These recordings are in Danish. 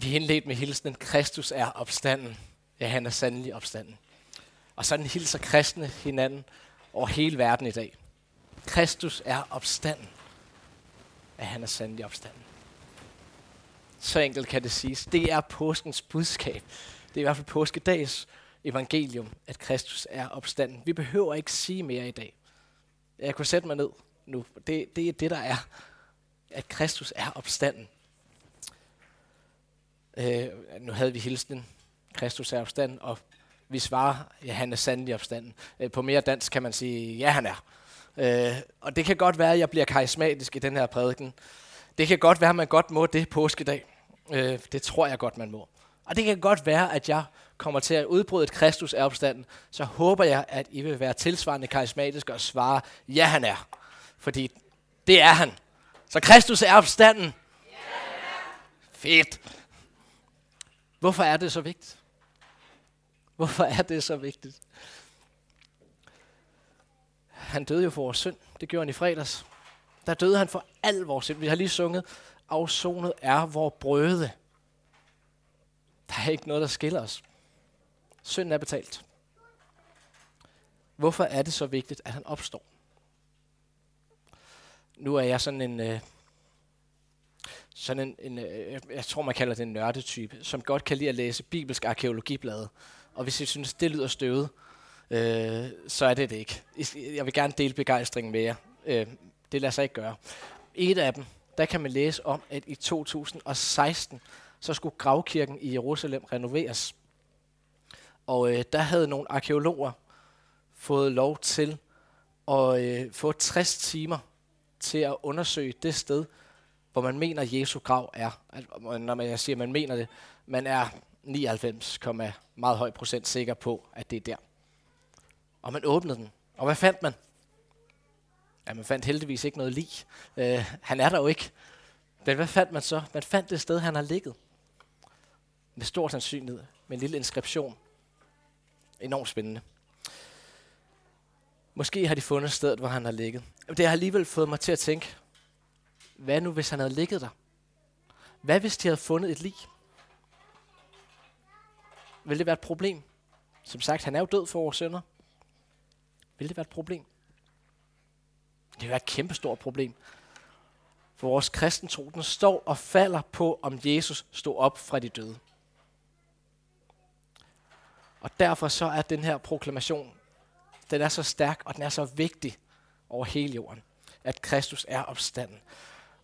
Vi indledte med hilsen, Kristus er opstanden. Ja, han er sandelig opstanden. Og sådan hilser kristne hinanden over hele verden i dag. Kristus er opstanden. Ja, han er sandelig opstanden. Så enkelt kan det siges. Det er påskens budskab. Det er i hvert fald påskedags evangelium, at Kristus er opstanden. Vi behøver ikke sige mere i dag. Jeg kunne sætte mig ned nu. Det, det er det, der er. At Kristus er opstanden. Øh, nu havde vi hilsen. Kristus er opstanden, og vi svarer, ja, han er sandelig opstanden. Øh, på mere dansk kan man sige, ja, han er. Øh, og det kan godt være, at jeg bliver karismatisk i den her prædiken. Det kan godt være, at man godt må det påskedag. Øh, det tror jeg godt, man må. Og det kan godt være, at jeg kommer til at udbryde et Kristus er opstanden. Så håber jeg, at I vil være tilsvarende karismatiske og svare, ja, han er. Fordi det er han. Så Kristus er opstanden. Ja, Fedt. Hvorfor er det så vigtigt? Hvorfor er det så vigtigt? Han døde jo for vores synd. Det gjorde han i fredags. Der døde han for al vores synd. Vi har lige sunget, afsonet er vor brøde. Der er ikke noget, der skiller os. Synden er betalt. Hvorfor er det så vigtigt, at han opstår? Nu er jeg sådan en, øh, sådan en, en øh, jeg tror man kalder det en nørdetype, som godt kan lide at læse bibelsk arkeologiblade. Og hvis I synes, det lyder støvet, øh, så er det det ikke. Jeg vil gerne dele begejstringen med jer. Øh, det lader sig ikke gøre. Et af dem, der kan man læse om, at i 2016, så skulle gravkirken i Jerusalem renoveres. Og øh, der havde nogle arkeologer fået lov til at øh, få 60 timer til at undersøge det sted, hvor man mener, Jesu grav er. Altså, når jeg siger, at man mener det, man er 99, meget høj procent sikker på, at det er der. Og man åbnede den. Og hvad fandt man? Ja, man fandt heldigvis ikke noget lig. Øh, han er der jo ikke. Men hvad fandt man så? Man fandt det sted, han har ligget. Med stor sandsynlighed. Med en lille inskription. Enormt spændende. Måske har de fundet stedet, hvor han har ligget. Det har alligevel fået mig til at tænke, hvad nu hvis han havde ligget der? Hvad hvis de havde fundet et lig? Vil det være et problem? Som sagt, han er jo død for vores sønder. Vil det være et problem? Det vil være et kæmpestort problem. For vores kristentro, den står og falder på, om Jesus stod op fra de døde. Og derfor så er den her proklamation, den er så stærk, og den er så vigtig over hele jorden, at Kristus er opstanden.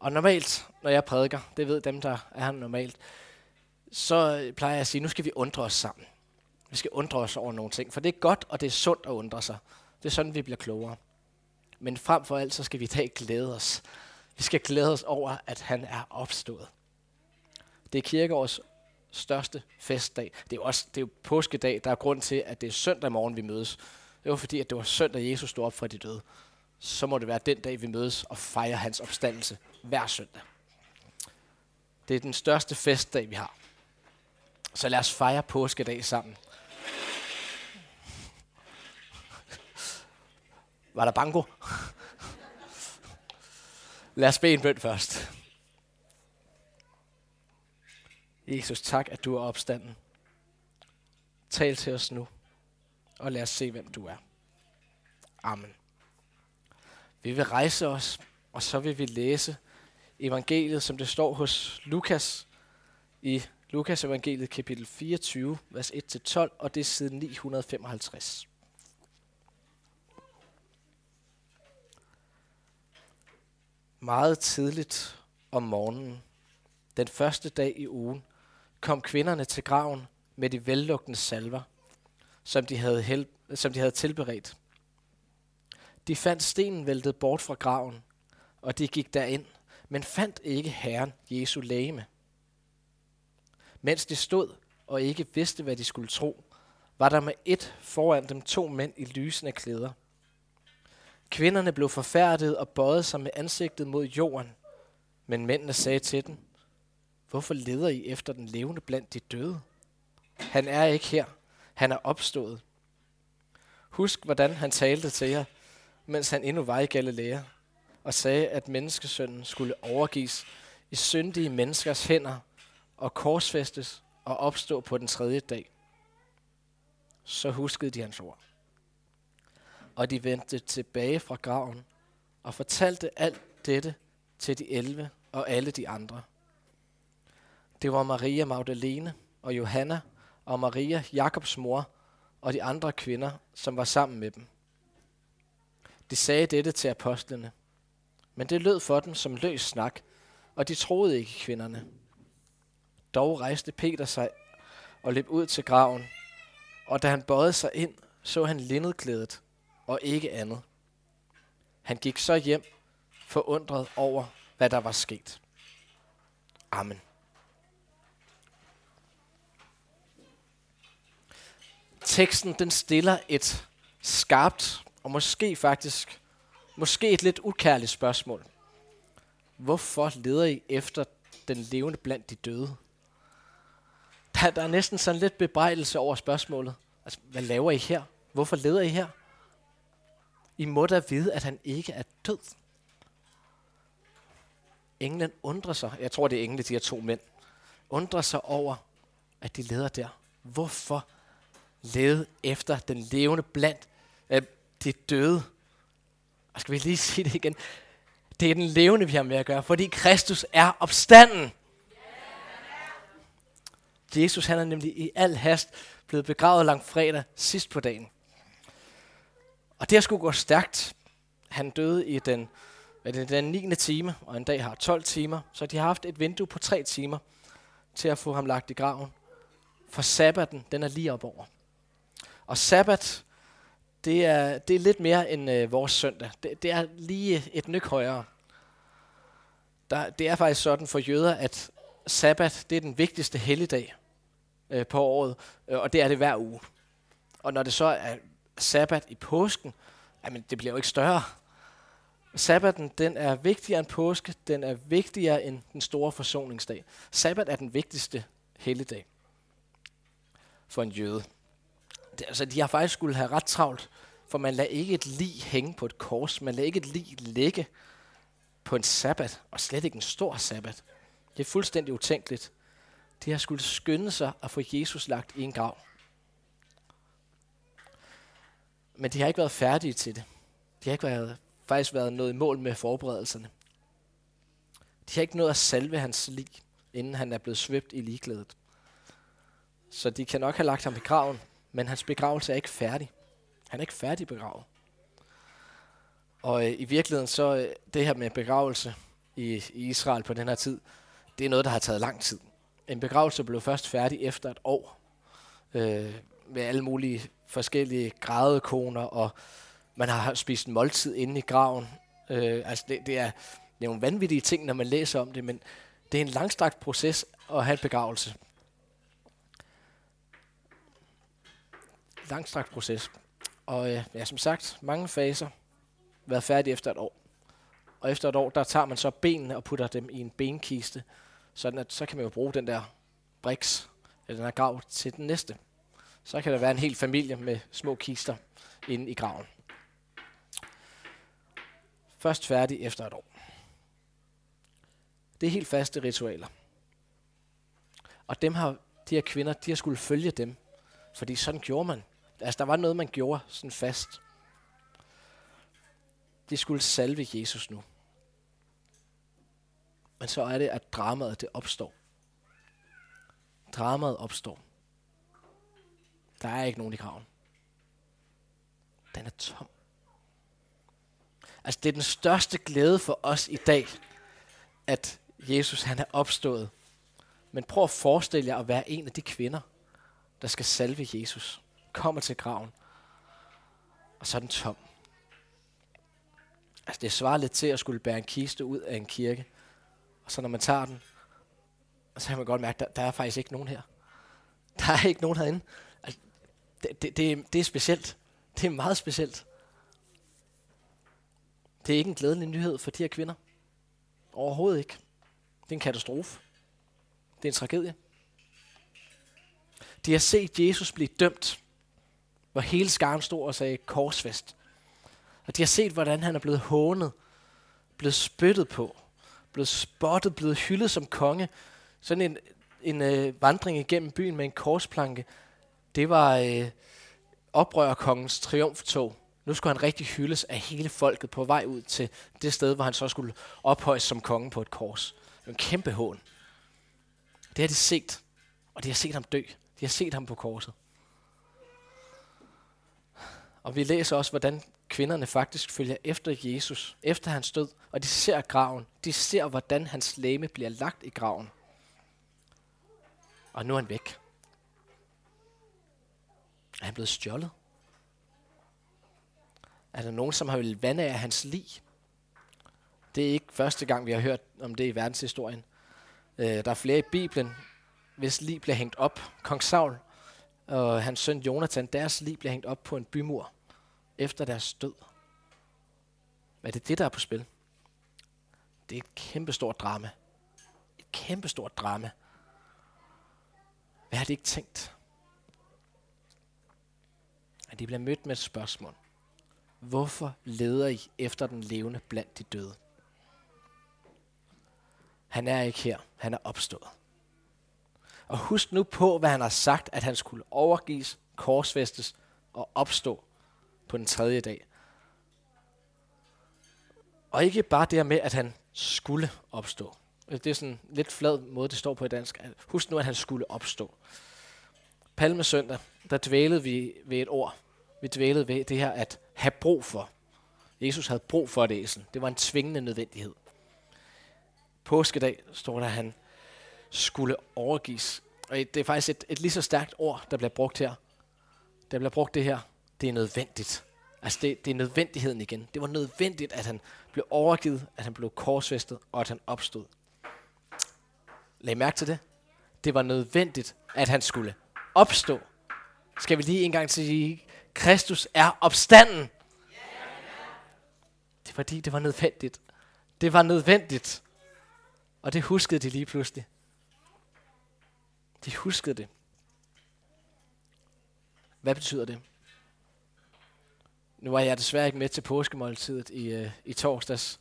Og normalt, når jeg prædiker, det ved dem, der er her normalt, så plejer jeg at sige, nu skal vi undre os sammen. Vi skal undre os over nogle ting, for det er godt, og det er sundt at undre sig. Det er sådan, vi bliver klogere. Men frem for alt, så skal vi i dag glæde os. Vi skal glæde os over, at han er opstået. Det er kirkeårets største festdag. Det er jo også det er jo påskedag. Der er grund til, at det er søndag morgen, vi mødes. Det var fordi, at det var søndag, Jesus stod op fra de døde. Så må det være den dag, vi mødes og fejrer hans opstandelse hver søndag. Det er den største festdag, vi har. Så lad os fejre påskedag sammen. Var der banko? Lad os bede en bøn først. Jesus, tak, at du er opstanden. Tal til os nu, og lad os se, hvem du er. Amen. Vi vil rejse os, og så vil vi læse evangeliet, som det står hos Lukas i Lukas evangeliet kapitel 24, vers 1-12, og det er siden 955. Meget tidligt om morgenen, den første dag i ugen, kom kvinderne til graven med de vellugtende salver, som de havde, hel- som de havde tilberedt. De fandt stenen væltet bort fra graven, og de gik derind, men fandt ikke Herren Jesu lægeme. Mens de stod og ikke vidste, hvad de skulle tro, var der med et foran dem to mænd i lysende klæder. Kvinderne blev forfærdet og bøjede sig med ansigtet mod jorden, men mændene sagde til dem, Hvorfor leder I efter den levende blandt de døde? Han er ikke her. Han er opstået. Husk, hvordan han talte til jer, mens han endnu var i Galilea, og sagde, at menneskesønnen skulle overgives i syndige menneskers hænder, og korsfæstes og opstå på den tredje dag. Så huskede de hans ord. Og de vendte tilbage fra graven og fortalte alt dette til de elve og alle de andre. Det var Maria Magdalene og Johanna og Maria, Jakobs mor, og de andre kvinder, som var sammen med dem. De sagde dette til apostlene, men det lød for dem som løs snak, og de troede ikke kvinderne. Dog rejste Peter sig og løb ud til graven, og da han bøjede sig ind, så han linnedklædet og ikke andet. Han gik så hjem, forundret over, hvad der var sket. Amen. Teksten den stiller et skarpt og måske faktisk måske et lidt ukærligt spørgsmål. Hvorfor leder I efter den levende blandt de døde? Der, der er næsten sådan lidt bebrejdelse over spørgsmålet. Altså, hvad laver I her? Hvorfor leder I her? I må da vide, at han ikke er død. Englen undrer sig, jeg tror det er engle, de her to mænd, undrer sig over, at de leder der. Hvorfor lede efter den levende blandt øh, de døde? Og skal vi lige sige det igen? Det er den levende, vi har med at gøre, fordi Kristus er opstanden. Jesus han er nemlig i al hast blevet begravet langt fredag sidst på dagen. Og det har skulle gå stærkt. Han døde i den, den, den 9. time, og en dag har 12 timer. Så de har haft et vindue på 3 timer til at få ham lagt i graven. For sabbaten, den er lige op over. Og sabbat, det er, det er lidt mere end øh, vores søndag. Det, det er lige et nyk højere. Der, det er faktisk sådan for jøder, at sabbat det er den vigtigste helligdag øh, på året, øh, og det er det hver uge. Og når det så er sabbat i påsken, jamen det bliver jo ikke større. Sabbaten, den er vigtigere end påske, den er vigtigere end den store forsoningsdag. Sabbat er den vigtigste helligdag for en jøde. Det, altså, de har faktisk skulle have ret travlt, for man lader ikke et lig hænge på et kors. Man lader ikke et lig ligge på en sabbat, og slet ikke en stor sabbat. Det er fuldstændig utænkeligt. De har skulle skynde sig at få Jesus lagt i en grav. Men de har ikke været færdige til det. De har ikke været, faktisk været noget i mål med forberedelserne. De har ikke nået at salve hans lig, inden han er blevet svøbt i ligklædet. Så de kan nok have lagt ham i graven, men hans begravelse er ikke færdig. Han er ikke færdig begravet. Og øh, i virkeligheden så øh, det her med begravelse i, i Israel på den her tid, det er noget, der har taget lang tid. En begravelse blev først færdig efter et år, øh, med alle mulige forskellige grædekoner, og man har spist en måltid inde i graven. Øh, altså det, det, er, det er nogle vanvittige ting, når man læser om det, men det er en langstrakt proces at have en begravelse. Langstrakt proces. Og øh, ja, som sagt, mange faser været færdig efter et år. Og efter et år, der tager man så benene og putter dem i en benkiste, sådan at så kan man jo bruge den der briks, eller den her grav, til den næste. Så kan der være en hel familie med små kister inde i graven. Først færdig efter et år. Det er helt faste ritualer. Og dem har, de her kvinder, de har skulle følge dem. Fordi sådan gjorde man. Altså, der var noget, man gjorde sådan fast. De skulle salve Jesus nu. Men så er det, at dramaet det opstår. Dramaet opstår. Der er ikke nogen i graven. Den er tom. Altså det er den største glæde for os i dag, at Jesus han er opstået. Men prøv at forestille jer at være en af de kvinder, der skal salve Jesus. Kommer til graven. Og så er den tom. Altså det svarer lidt til at skulle bære en kiste ud af en kirke. Og så når man tager den, så kan man godt mærke, at der, der er faktisk ikke nogen her. Der er ikke nogen herinde. Altså, det, det, det, er, det er specielt. Det er meget specielt. Det er ikke en glædelig nyhed for de her kvinder. Overhovedet ikke. Det er en katastrofe. Det er en tragedie. De har set Jesus blive dømt, hvor hele skaren stod og sagde korsfest. Og de har set, hvordan han er blevet hånet, blevet spyttet på, blevet spottet, blevet hyldet som konge. Sådan en, en øh, vandring igennem byen med en korsplanke. Det var øh, oprørkongens triumftog. Nu skulle han rigtig hyldes af hele folket på vej ud til det sted, hvor han så skulle ophøjes som konge på et kors. Det var en kæmpe hån. Det har de set, og de har set ham dø. De har set ham på korset. Og vi læser også, hvordan kvinderne faktisk følger efter Jesus, efter hans død, og de ser graven. De ser, hvordan hans læme bliver lagt i graven. Og nu er han væk. Er han blevet stjålet? Er der nogen, som har vil vande af hans lig? Det er ikke første gang, vi har hørt om det i verdenshistorien. Øh, der er flere i Bibelen, hvis lig bliver hængt op. Kong Saul og hans søn Jonathan, deres liv bliver hængt op på en bymur efter deres død. Er det det, der er på spil? Det er et kæmpestort drama. Et kæmpestort drama. Hvad har de ikke tænkt? At de bliver mødt med et spørgsmål. Hvorfor leder I efter den levende blandt de døde? Han er ikke her. Han er opstået. Og husk nu på, hvad han har sagt, at han skulle overgives, korsfæstes og opstå på den tredje dag. Og ikke bare det med, at han skulle opstå. Altså, det er sådan en lidt flad måde, det står på i dansk. Husk nu, at han skulle opstå. Palmesøndag, der dvælede vi ved et ord. Vi dvælede ved det her at have brug for. Jesus havde brug for et æsel. Det var en tvingende nødvendighed. Påskedag står der, at han skulle overgives. Og det er faktisk et, et lige så stærkt ord, der bliver brugt her. Der bliver brugt det her. Det er nødvendigt. Altså det, det er nødvendigheden igen. Det var nødvendigt, at han blev overgivet, at han blev korsfæstet, og at han opstod. Læg mærke til det. Det var nødvendigt, at han skulle opstå. Skal vi lige en gang sige, Kristus er opstanden. Det er fordi, det var nødvendigt. Det var nødvendigt. Og det huskede de lige pludselig. De huskede det. Hvad betyder det? Nu var jeg desværre ikke med til påskemåltidet i, øh, i torsdags.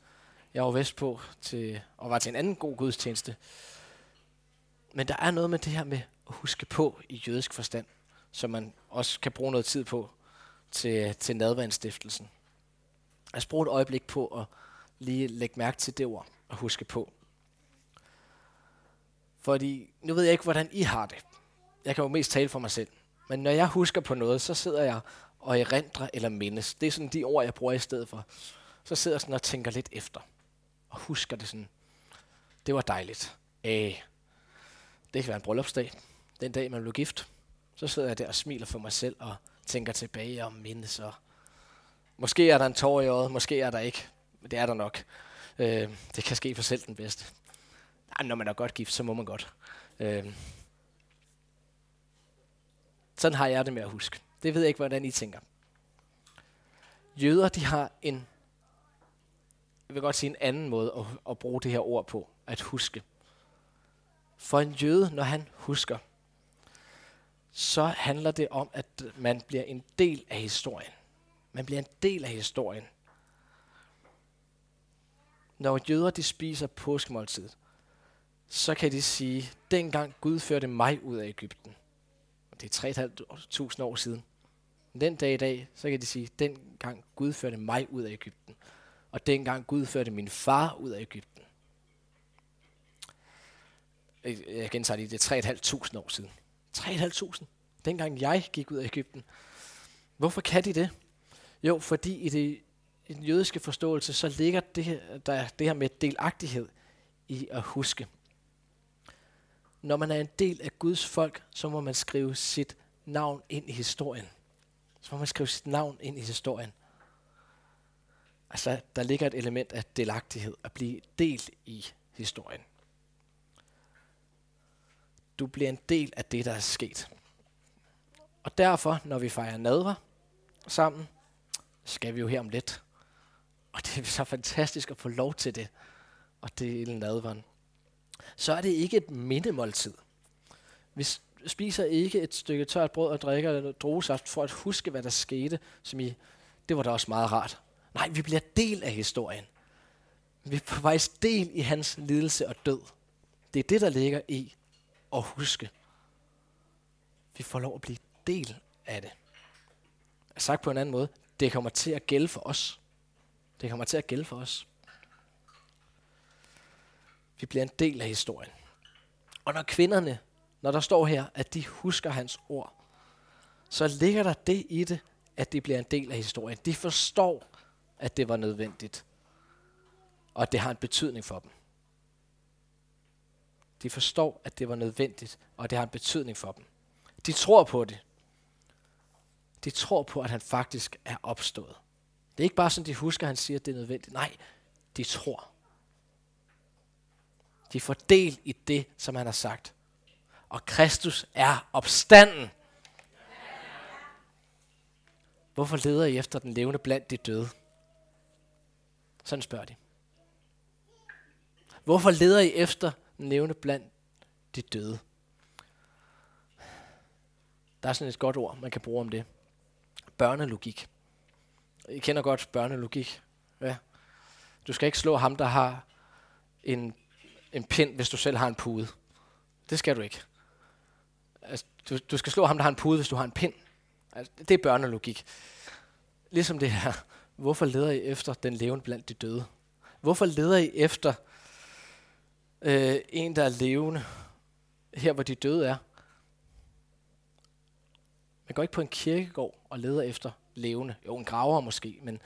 Jeg var vestpå til, og var til en anden god gudstjeneste. Men der er noget med det her med at huske på i jødisk forstand, som man også kan bruge noget tid på til, til nadvandstiftelsen. Jeg skal bruge et øjeblik på at lige lægge mærke til det ord og huske på. Fordi nu ved jeg ikke, hvordan I har det. Jeg kan jo mest tale for mig selv. Men når jeg husker på noget, så sidder jeg og erindrer eller mindes. Det er sådan de ord, jeg bruger i stedet for. Så sidder jeg sådan og tænker lidt efter. Og husker det sådan. Det var dejligt. Æh, det kan være en bryllupsdag. Den dag, man blev gift. Så sidder jeg der og smiler for mig selv og tænker tilbage og mindes. Og måske er der en tår i øjet, måske er der ikke. Men det er der nok. Øh, det kan ske for selv den bedste. Ej, når man er godt gift, så må man godt. Øh, sådan har jeg det med at huske. Det ved jeg ikke, hvordan I tænker. Jøder, de har en, jeg vil godt sige en anden måde at, at bruge det her ord på, at huske. For en jøde, når han husker, så handler det om, at man bliver en del af historien. Man bliver en del af historien. Når jøder de spiser påskemåltid, så kan de sige, dengang Gud førte mig ud af Ægypten. Og det er 3.500 år siden. Den dag i dag, så kan de sige, dengang Gud førte mig ud af Ægypten. Og dengang Gud førte min far ud af Ægypten. Øh, jeg gentager lige, det er 3.500 år siden. 3.500. Dengang jeg gik ud af Ægypten. Hvorfor kan de det? Jo, fordi i, det, i den jødiske forståelse, så ligger det her, der, det her med delagtighed i at huske. Når man er en del af Guds folk, så må man skrive sit navn ind i historien så må man skrive sit navn ind i historien. Altså, der ligger et element af delagtighed, at blive del i historien. Du bliver en del af det, der er sket. Og derfor, når vi fejrer nadver sammen, skal vi jo her om lidt. Og det er så fantastisk at få lov til det, og dele nadveren. Så er det ikke et mindemåltid. Vi spiser ikke et stykke tørt brød og drikker noget druesaft for at huske, hvad der skete, som i, det var da også meget rart. Nej, vi bliver del af historien. Vi får faktisk del i hans lidelse og død. Det er det, der ligger i at huske. Vi får lov at blive del af det. Sagt på en anden måde, det kommer til at gælde for os. Det kommer til at gælde for os. Vi bliver en del af historien. Og når kvinderne, når der står her, at de husker hans ord, så ligger der det i det, at det bliver en del af historien. De forstår, at det var nødvendigt, og at det har en betydning for dem. De forstår, at det var nødvendigt, og det har en betydning for dem. De tror på det. De tror på, at han faktisk er opstået. Det er ikke bare sådan, de husker, at han siger, at det er nødvendigt. Nej, de tror. De får del i det, som han har sagt. Og Kristus er opstanden. Hvorfor leder I efter den levende blandt de døde? Sådan spørger de. Hvorfor leder I efter den levende blandt de døde? Der er sådan et godt ord, man kan bruge om det. Børnelogik. I kender godt børnelogik. Ja. Du skal ikke slå ham, der har en, en pind, hvis du selv har en pude. Det skal du ikke. Altså, du, du skal slå ham, der har en pude, hvis du har en pind. Altså, det er børnelogik. Ligesom det her. Hvorfor leder I efter den levende blandt de døde? Hvorfor leder I efter øh, en, der er levende, her hvor de døde er? Man går ikke på en kirkegård og leder efter levende. Jo, en graver måske, men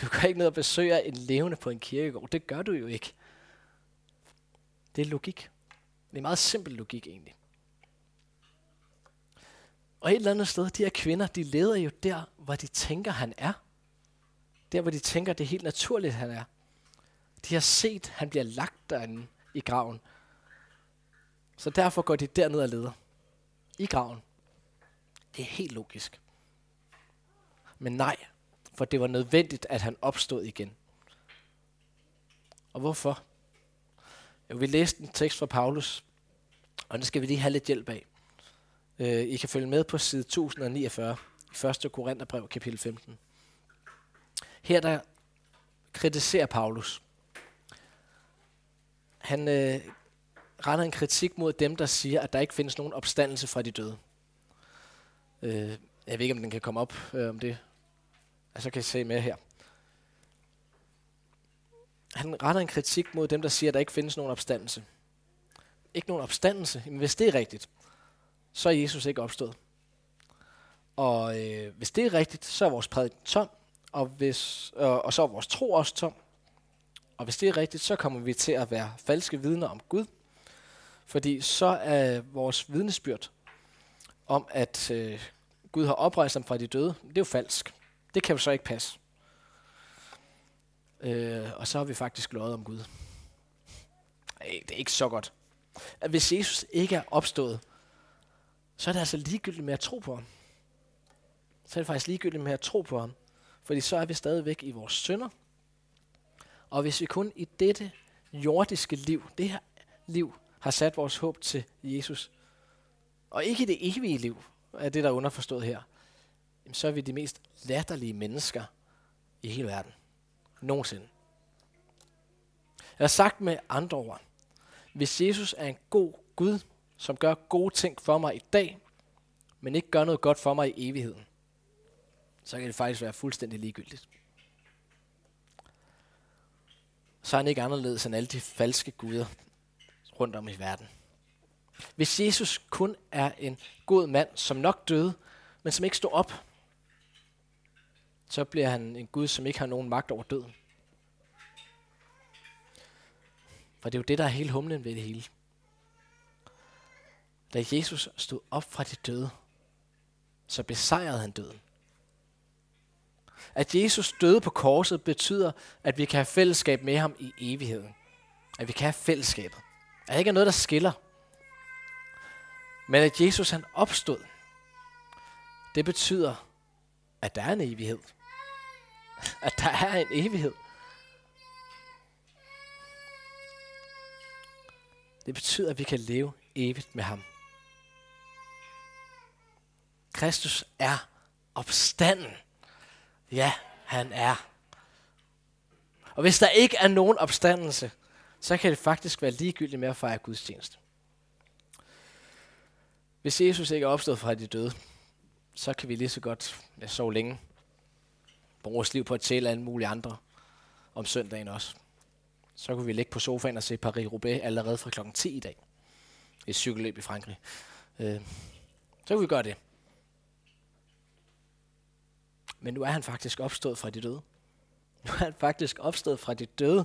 du går ikke ned og besøger en levende på en kirkegård. Det gør du jo ikke. Det er logik. Det er meget simpel logik egentlig. Og et eller andet sted, de her kvinder, de leder jo der, hvor de tænker, han er. Der, hvor de tænker, det er helt naturligt, han er. De har set, han bliver lagt derinde i graven. Så derfor går de derned og leder. I graven. Det er helt logisk. Men nej, for det var nødvendigt, at han opstod igen. Og hvorfor? Jeg vi læste en tekst fra Paulus, og det skal vi lige have lidt hjælp af. Øh, I kan følge med på side 1049 i 1. Korintherbrev, kapitel 15. Her der kritiserer Paulus. Han øh, retter en kritik mod dem, der siger, at der ikke findes nogen opstandelse fra de døde. Øh, jeg ved ikke, om den kan komme op øh, om det. Altså kan I se med her. Han retter en kritik mod dem, der siger, at der ikke findes nogen opstandelse. Ikke nogen opstandelse? Men hvis det er rigtigt, så er Jesus ikke opstået. Og øh, hvis det er rigtigt, så er vores prædiken tom, og, hvis, øh, og så er vores tro også tom. Og hvis det er rigtigt, så kommer vi til at være falske vidner om Gud. Fordi så er vores vidnesbyrd om, at øh, Gud har oprejst ham fra de døde, det er jo falsk. Det kan jo så ikke passe. Øh, og så har vi faktisk løjet om Gud. Ej, det er ikke så godt. At hvis Jesus ikke er opstået, så er det altså ligegyldigt med at tro på ham. Så er det faktisk ligegyldigt med at tro på ham. Fordi så er vi stadigvæk i vores synder. Og hvis vi kun i dette jordiske liv, det her liv, har sat vores håb til Jesus, og ikke i det evige liv, er det, der er underforstået her, så er vi de mest latterlige mennesker i hele verden. Nogensinde. Jeg har sagt med andre ord, hvis Jesus er en god Gud, som gør gode ting for mig i dag, men ikke gør noget godt for mig i evigheden, så kan det faktisk være fuldstændig ligegyldigt. Så er han ikke anderledes end alle de falske guder rundt om i verden. Hvis Jesus kun er en god mand, som nok døde, men som ikke stod op, så bliver han en Gud, som ikke har nogen magt over døden. For det er jo det, der er hele humlen ved det hele. Da Jesus stod op fra de døde, så besejrede han døden. At Jesus døde på korset betyder, at vi kan have fællesskab med ham i evigheden. At vi kan have fællesskabet. At der ikke er noget, der skiller. Men at Jesus han opstod, det betyder, at der er en evighed. At der er en evighed. Det betyder, at vi kan leve evigt med ham. Kristus er opstanden. Ja, han er. Og hvis der ikke er nogen opstandelse, så kan det faktisk være ligegyldigt med at fejre gudstjeneste. Hvis Jesus ikke er opstået fra de døde, så kan vi lige så godt jeg sove længe. Vores liv på at tælle alle mulige andre om søndagen også. Så kunne vi ligge på sofaen og se Paris-Roubaix allerede fra klokken 10 i dag. Et cykelløb i Frankrig. Øh, så kunne vi gøre det. Men nu er han faktisk opstået fra de døde. Nu er han faktisk opstået fra de døde.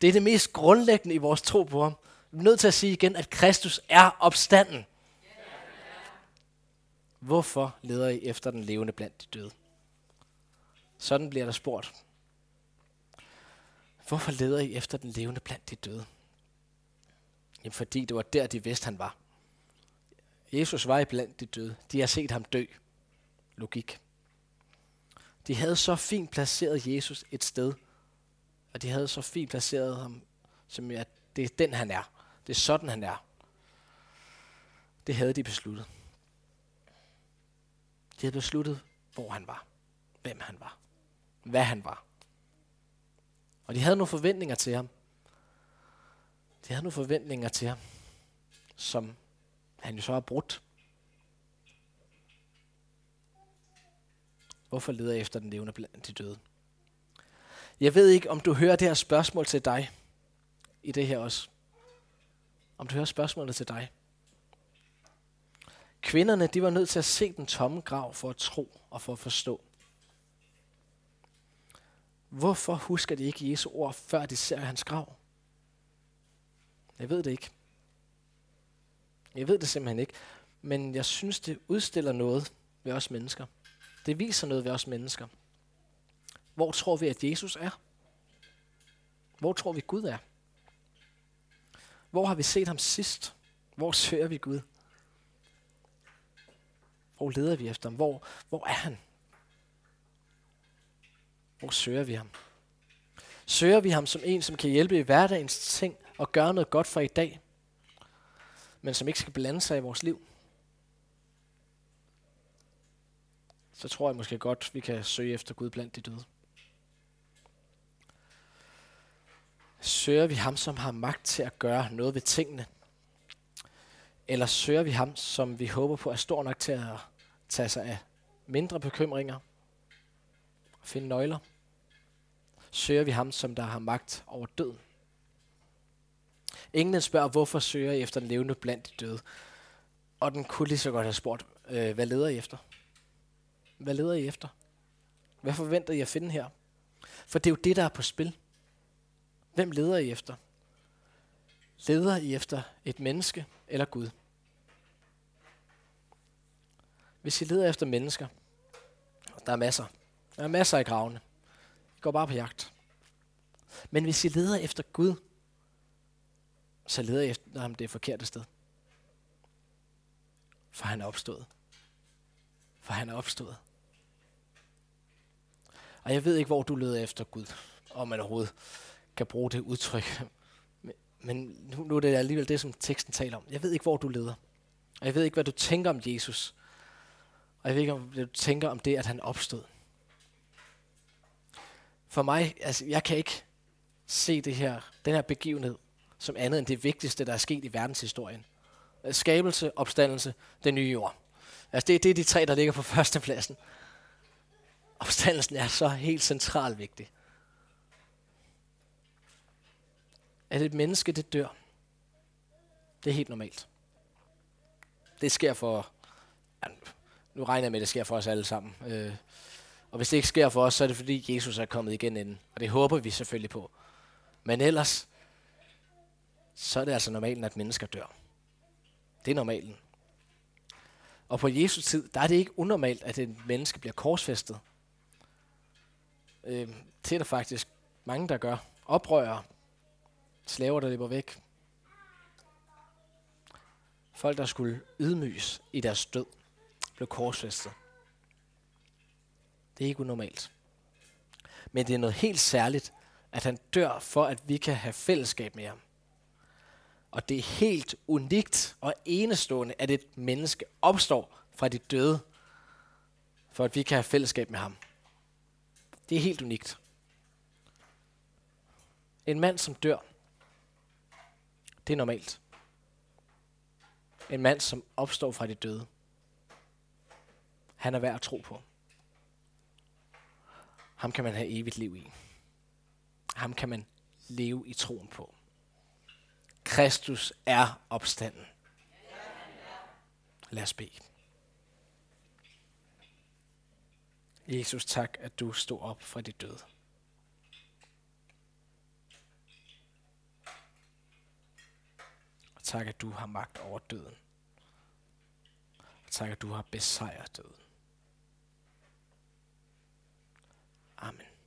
Det er det mest grundlæggende i vores tro på ham. Vi er nødt til at sige igen, at Kristus er opstanden. Hvorfor leder I efter den levende blandt de døde? Sådan bliver der spurgt. Hvorfor leder I efter den levende blandt de døde? Jamen fordi det var der, de vidste, han var. Jesus var i blandt de døde. De har set ham dø. Logik. De havde så fint placeret Jesus et sted, og de havde så fint placeret ham, som at det er den, han er. Det er sådan, han er. Det havde de besluttet. De havde besluttet, hvor han var, hvem han var, hvad han var. Og de havde nogle forventninger til ham. De havde nogle forventninger til ham, som han jo så har brudt. Hvorfor leder jeg efter den levende blandt de døde? Jeg ved ikke, om du hører det her spørgsmål til dig i det her også. Om du hører spørgsmålet til dig. Kvinderne, de var nødt til at se den tomme grav for at tro og for at forstå. Hvorfor husker de ikke Jesu ord, før de ser hans grav? Jeg ved det ikke. Jeg ved det simpelthen ikke. Men jeg synes, det udstiller noget ved os mennesker. Det viser noget ved os mennesker. Hvor tror vi, at Jesus er? Hvor tror vi, Gud er? Hvor har vi set ham sidst? Hvor søger vi Gud? Hvor leder vi efter ham? Hvor, hvor er han? Hvor søger vi ham? Søger vi ham som en, som kan hjælpe i hverdagens ting og gøre noget godt for i dag, men som ikke skal blande sig i vores liv? Så tror jeg måske godt, vi kan søge efter Gud blandt de døde. Søger vi ham, som har magt til at gøre noget ved tingene? Eller søger vi ham, som vi håber på er stor nok til at tage sig af mindre bekymringer? Finde nøgler? Søger vi ham, som der har magt over døden? Englen spørger, hvorfor søger I efter den levende blandt de døde? Og den kunne lige så godt have spurgt, øh, hvad leder I efter? Hvad leder I efter? Hvad forventer I at finde her? For det er jo det, der er på spil. Hvem leder I efter? Leder I efter et menneske eller Gud? Hvis I leder efter mennesker, der er masser. Der er masser af gravene. I går bare på jagt. Men hvis I leder efter Gud, så leder I efter ham det forkerte sted. For han er opstået. For han er opstået. Og jeg ved ikke, hvor du leder efter Gud, om man overhovedet kan bruge det udtryk. Men nu, nu er det alligevel det, som teksten taler om. Jeg ved ikke, hvor du leder. Og jeg ved ikke, hvad du tænker om Jesus. Og jeg ved ikke, hvad du tænker om det, at han opstod. For mig, altså, jeg kan ikke se det her, den her begivenhed som andet end det vigtigste, der er sket i verdenshistorien. Øh, skabelse, opstandelse, den nye jord. Altså det, det er de tre, der ligger på førstepladsen. Opstandelsen er så helt central vigtig. At et menneske, det dør. Det er helt normalt. Det sker for, ja, nu regner jeg med, at det sker for os alle sammen. Øh, og hvis det ikke sker for os, så er det fordi Jesus er kommet igen inden. Og det håber vi selvfølgelig på. Men ellers, så er det altså normalen, at mennesker dør. Det er normalen. Og på Jesu tid, der er det ikke unormalt, at et menneske bliver korsfæstet. Øh, det er der faktisk mange, der gør. Oprører, slaver, der løber væk. Folk, der skulle ydmyges i deres død, blev korsfæstet. Det er ikke unormalt. Men det er noget helt særligt, at han dør for, at vi kan have fællesskab med ham. Og det er helt unikt og enestående, at et menneske opstår fra de døde, for at vi kan have fællesskab med ham. Det er helt unikt. En mand, som dør, det er normalt. En mand, som opstår fra de døde. Han er værd at tro på. Ham kan man have evigt liv i. Ham kan man leve i troen på. Kristus er opstanden. Lad os bede. Jesus, tak, at du stod op fra de døde. Og tak, at du har magt over døden. Og tak, at du har besejret døden. Amen.